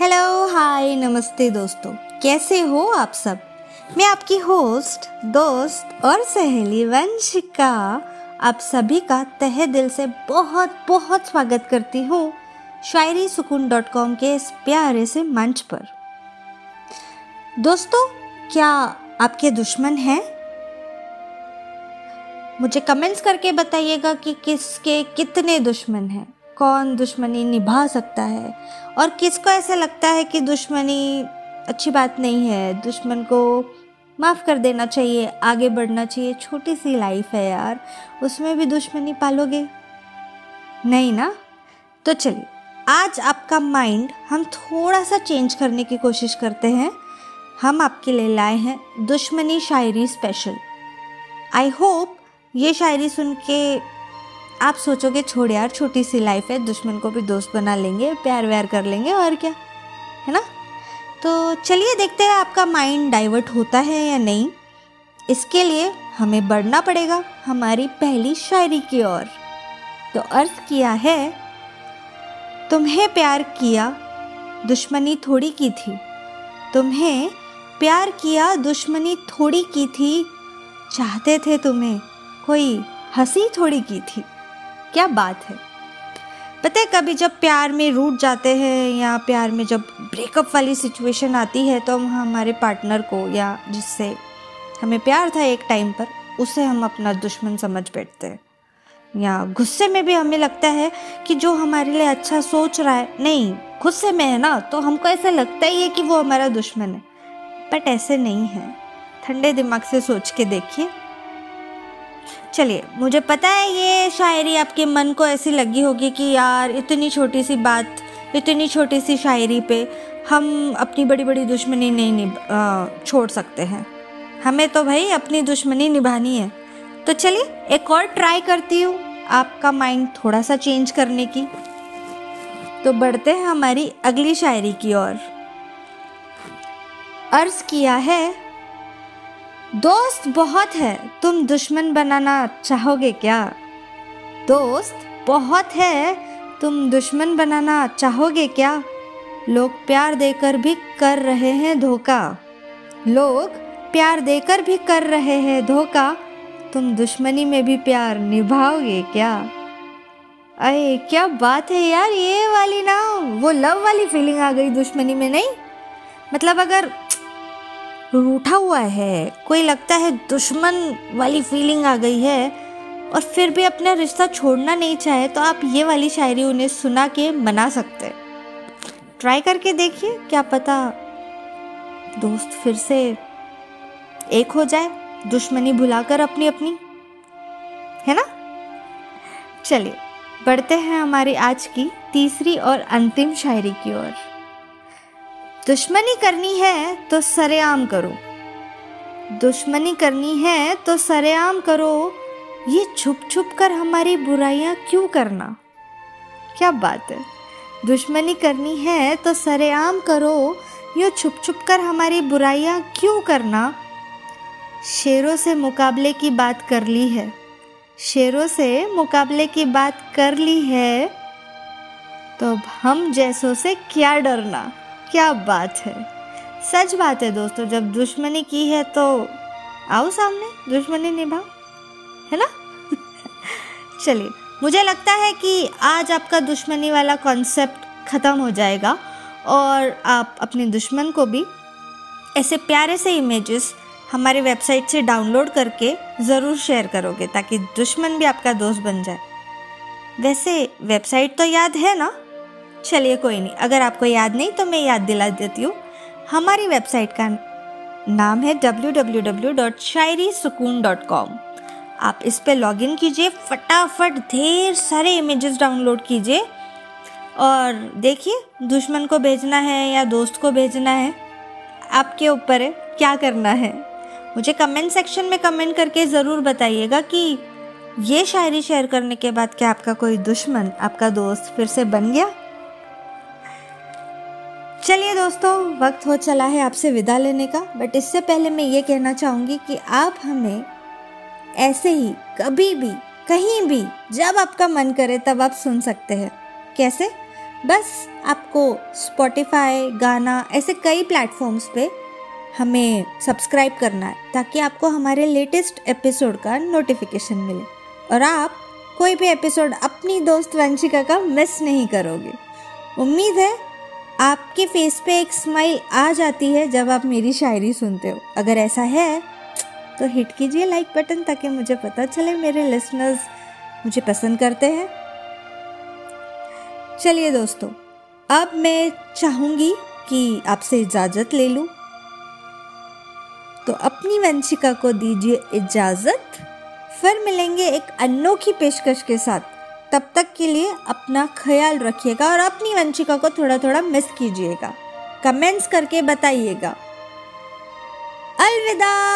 Hello hi नमस्ते दोस्तों। कैसे हो आप सब? मैं आपकी होस्ट दोस्त और सहेली वंशिका आप सभी का तहे दिल से बहुत बहुत स्वागत करती हूँ शायरी सुकून डॉट कॉम के इस प्यारे से मंच पर। दोस्तों, क्या आपके दुश्मन हैं? मुझे कमेंट्स करके बताइएगा कि किसके कितने दुश्मन हैं। कौन दुश्मनी निभा सकता है? और किसको ऐसा लगता है कि दुश्मनी अच्छी बात नहीं है? दुश्मन को माफ़ कर देना चाहिए, आगे बढ़ना चाहिए। छोटी सी लाइफ है यार। उसमें भी दुश्मनी पालोगे? नहीं ना? तो चलिए, आज आपका माइंड हम थोड़ा सा चेंज करने की कोशिश करते हैं। हम आपके लिए लाए हैं दुश्मनी शायरी स्पेशल आई होप ये शायरी सुन के आप सोचोगे, छोड़ यार, छोटी सी लाइफ है, दुश्मन को भी दोस्त बना लेंगे प्यार व्यार कर लेंगे, और क्या? है ना? तो चलिए देखते हैं आपका माइंड डाइवर्ट होता है या नहीं। इसके लिए हमें बढ़ना पड़ेगा हमारी पहली शायरी की ओर। तो अर्थ किया है, तुम्हें प्यार किया, दुश्मनी थोड़ी की थी। तुम्हें प्यार किया, दुश्मनी थोड़ी की थी। चाहते थे तुम्हें, कोई हँसी थोड़ी की थी। क्या बात है? पता है, कभी जब प्यार में रूट जाते हैं या प्यार में जब ब्रेकअप वाली सिचुएशन आती है तो हम हमारे पार्टनर को या जिससे हमें प्यार था एक टाइम पर, उसे हम अपना दुश्मन समझ बैठते हैं। या गुस्से में भी हमें लगता है कि जो हमारे लिए अच्छा सोच रहा है, नहीं, गुस्से में है ना तो हमको ऐसा लगता ही है कि वो हमारा दुश्मन है। बट ऐसे नहीं है। ठंडे दिमाग से सोच के देखिए। चलिए, मुझे पता है ये शायरी आपके मन को ऐसी लगी होगी कि यार, इतनी छोटी सी बात, इतनी छोटी सी शायरी पे हम अपनी बड़ी बड़ी दुश्मनी नहीं निभ छोड़ सकते हैं। हमें तो भाई अपनी दुश्मनी निभानी है। तो चलिए, एक और ट्राई करती हूँ आपका माइंड थोड़ा सा चेंज करने की। तो बढ़ते हैं हमारी अगली शायरी की ओर। अर्ज़ किया है दोस्त बहुत है, तुम दुश्मन बनाना चाहोगे क्या? दोस्त बहुत है, तुम दुश्मन बनाना चाहोगे क्या? लोग प्यार देकर भी कर रहे हैं धोखा। लोग प्यार देकर भी कर रहे हैं धोखा। तुम दुश्मनी में भी प्यार निभाओगे क्या? अरे, क्या बात है यार, ये वाली ना, वो लव वाली फीलिंग आ गई दुश्मनी में, नहीं? मतलब अगर रूठा हुआ है। कोई लगता है दुश्मन वाली फीलिंग आ गई है। और फिर भी अपना रिश्ता छोड़ना नहीं चाहे तो आप ये वाली शायरी उन्हें सुना के मना सकते। ट्राई करके देखिए, क्या पता दोस्त फिर से एक हो जाए, दुश्मनी भुलाकर अपनी अपनी है ना? चलिए, बढ़ते हैं हमारी आज की तीसरी और अंतिम शायरी की ओर। दुश्मनी करनी है तो सरेआम करो। दुश्मनी करनी है तो सरेआम करो। ये छुप छुप कर हमारी बुराइयाँ क्यों करना? क्या बात है? दुश्मनी करनी है तो सरेआम करो। ये छुप छुप कर हमारी बुराइयाँ क्यों करना? शेरों से मुकाबले की बात कर ली है। शेरों से मुकाबले की बात कर ली है। तो अब हम जैसों से क्या डरना? क्या बात है? सच बात है दोस्तों, जब दुश्मनी की है तो आओ सामने, दुश्मनी निभाओ, है ना? चलिए, मुझे लगता है कि आज आपका दुश्मनी वाला कॉन्सेप्ट ख़त्म हो जाएगा और आप अपने दुश्मन को भी ऐसे प्यारे से इमेजेस हमारे वेबसाइट से डाउनलोड करके ज़रूर शेयर करोगे, ताकि दुश्मन भी आपका दोस्त बन जाए। वैसे वेबसाइट तो याद है ना? चलिए कोई नहीं, अगर आपको याद नहीं तो मैं याद दिला देती हूँ। हमारी वेबसाइट का नाम है www.shairi-sukun.com आप इस पे लॉगिन कीजिए, फटाफट ढेर सारे इमेजेस डाउनलोड कीजिए और देखिए, दुश्मन को भेजना है या दोस्त को भेजना है, आपके ऊपर है, क्या करना है? मुझे कमेंट सेक्शन में कमेंट करके ज़रूर बताइएगा कि ये शायरी शेयर करने के बाद क्या आपका कोई दुश्मन, आपका दोस्त फिर से बन गया? चलिए दोस्तों, वक्त हो चला है आपसे विदा लेने का बट इससे पहले मैं ये कहना चाहूँगी कि आप हमें ऐसे ही कभी भी, कहीं भी जब आपका मन करे तब आप सुन सकते हैं। कैसे? बस आपको स्पॉटिफाई गाना, ऐसे कई प्लेटफॉर्म्स पे हमें सब्सक्राइब करना है, ताकि आपको हमारे लेटेस्ट एपिसोड का नोटिफिकेशन मिले। और आप कोई भी एपिसोड अपनी दोस्त वंशिका का मिस नहीं करोगे। उम्मीद है आपके फेस पे एक स्माइल आ जाती है जब आप मेरी शायरी सुनते हो। अगर ऐसा है तो हिट कीजिए लाइक बटन ताकि मुझे पता चले मेरे लिसनर्स मुझे पसंद करते हैं। चलिए दोस्तों, अब मैं चाहूँगी कि आपसे इजाज़त ले लूँ। तो अपनी वंशिका को दीजिए इजाज़त। फिर मिलेंगे एक अनोखी पेशकश के साथ। तब तक के लिए अपना ख्याल रखिएगा और अपनी वंशिका को थोड़ा थोड़ा मिस कीजिएगा। कमेंट्स करके बताइएगा। अलविदा।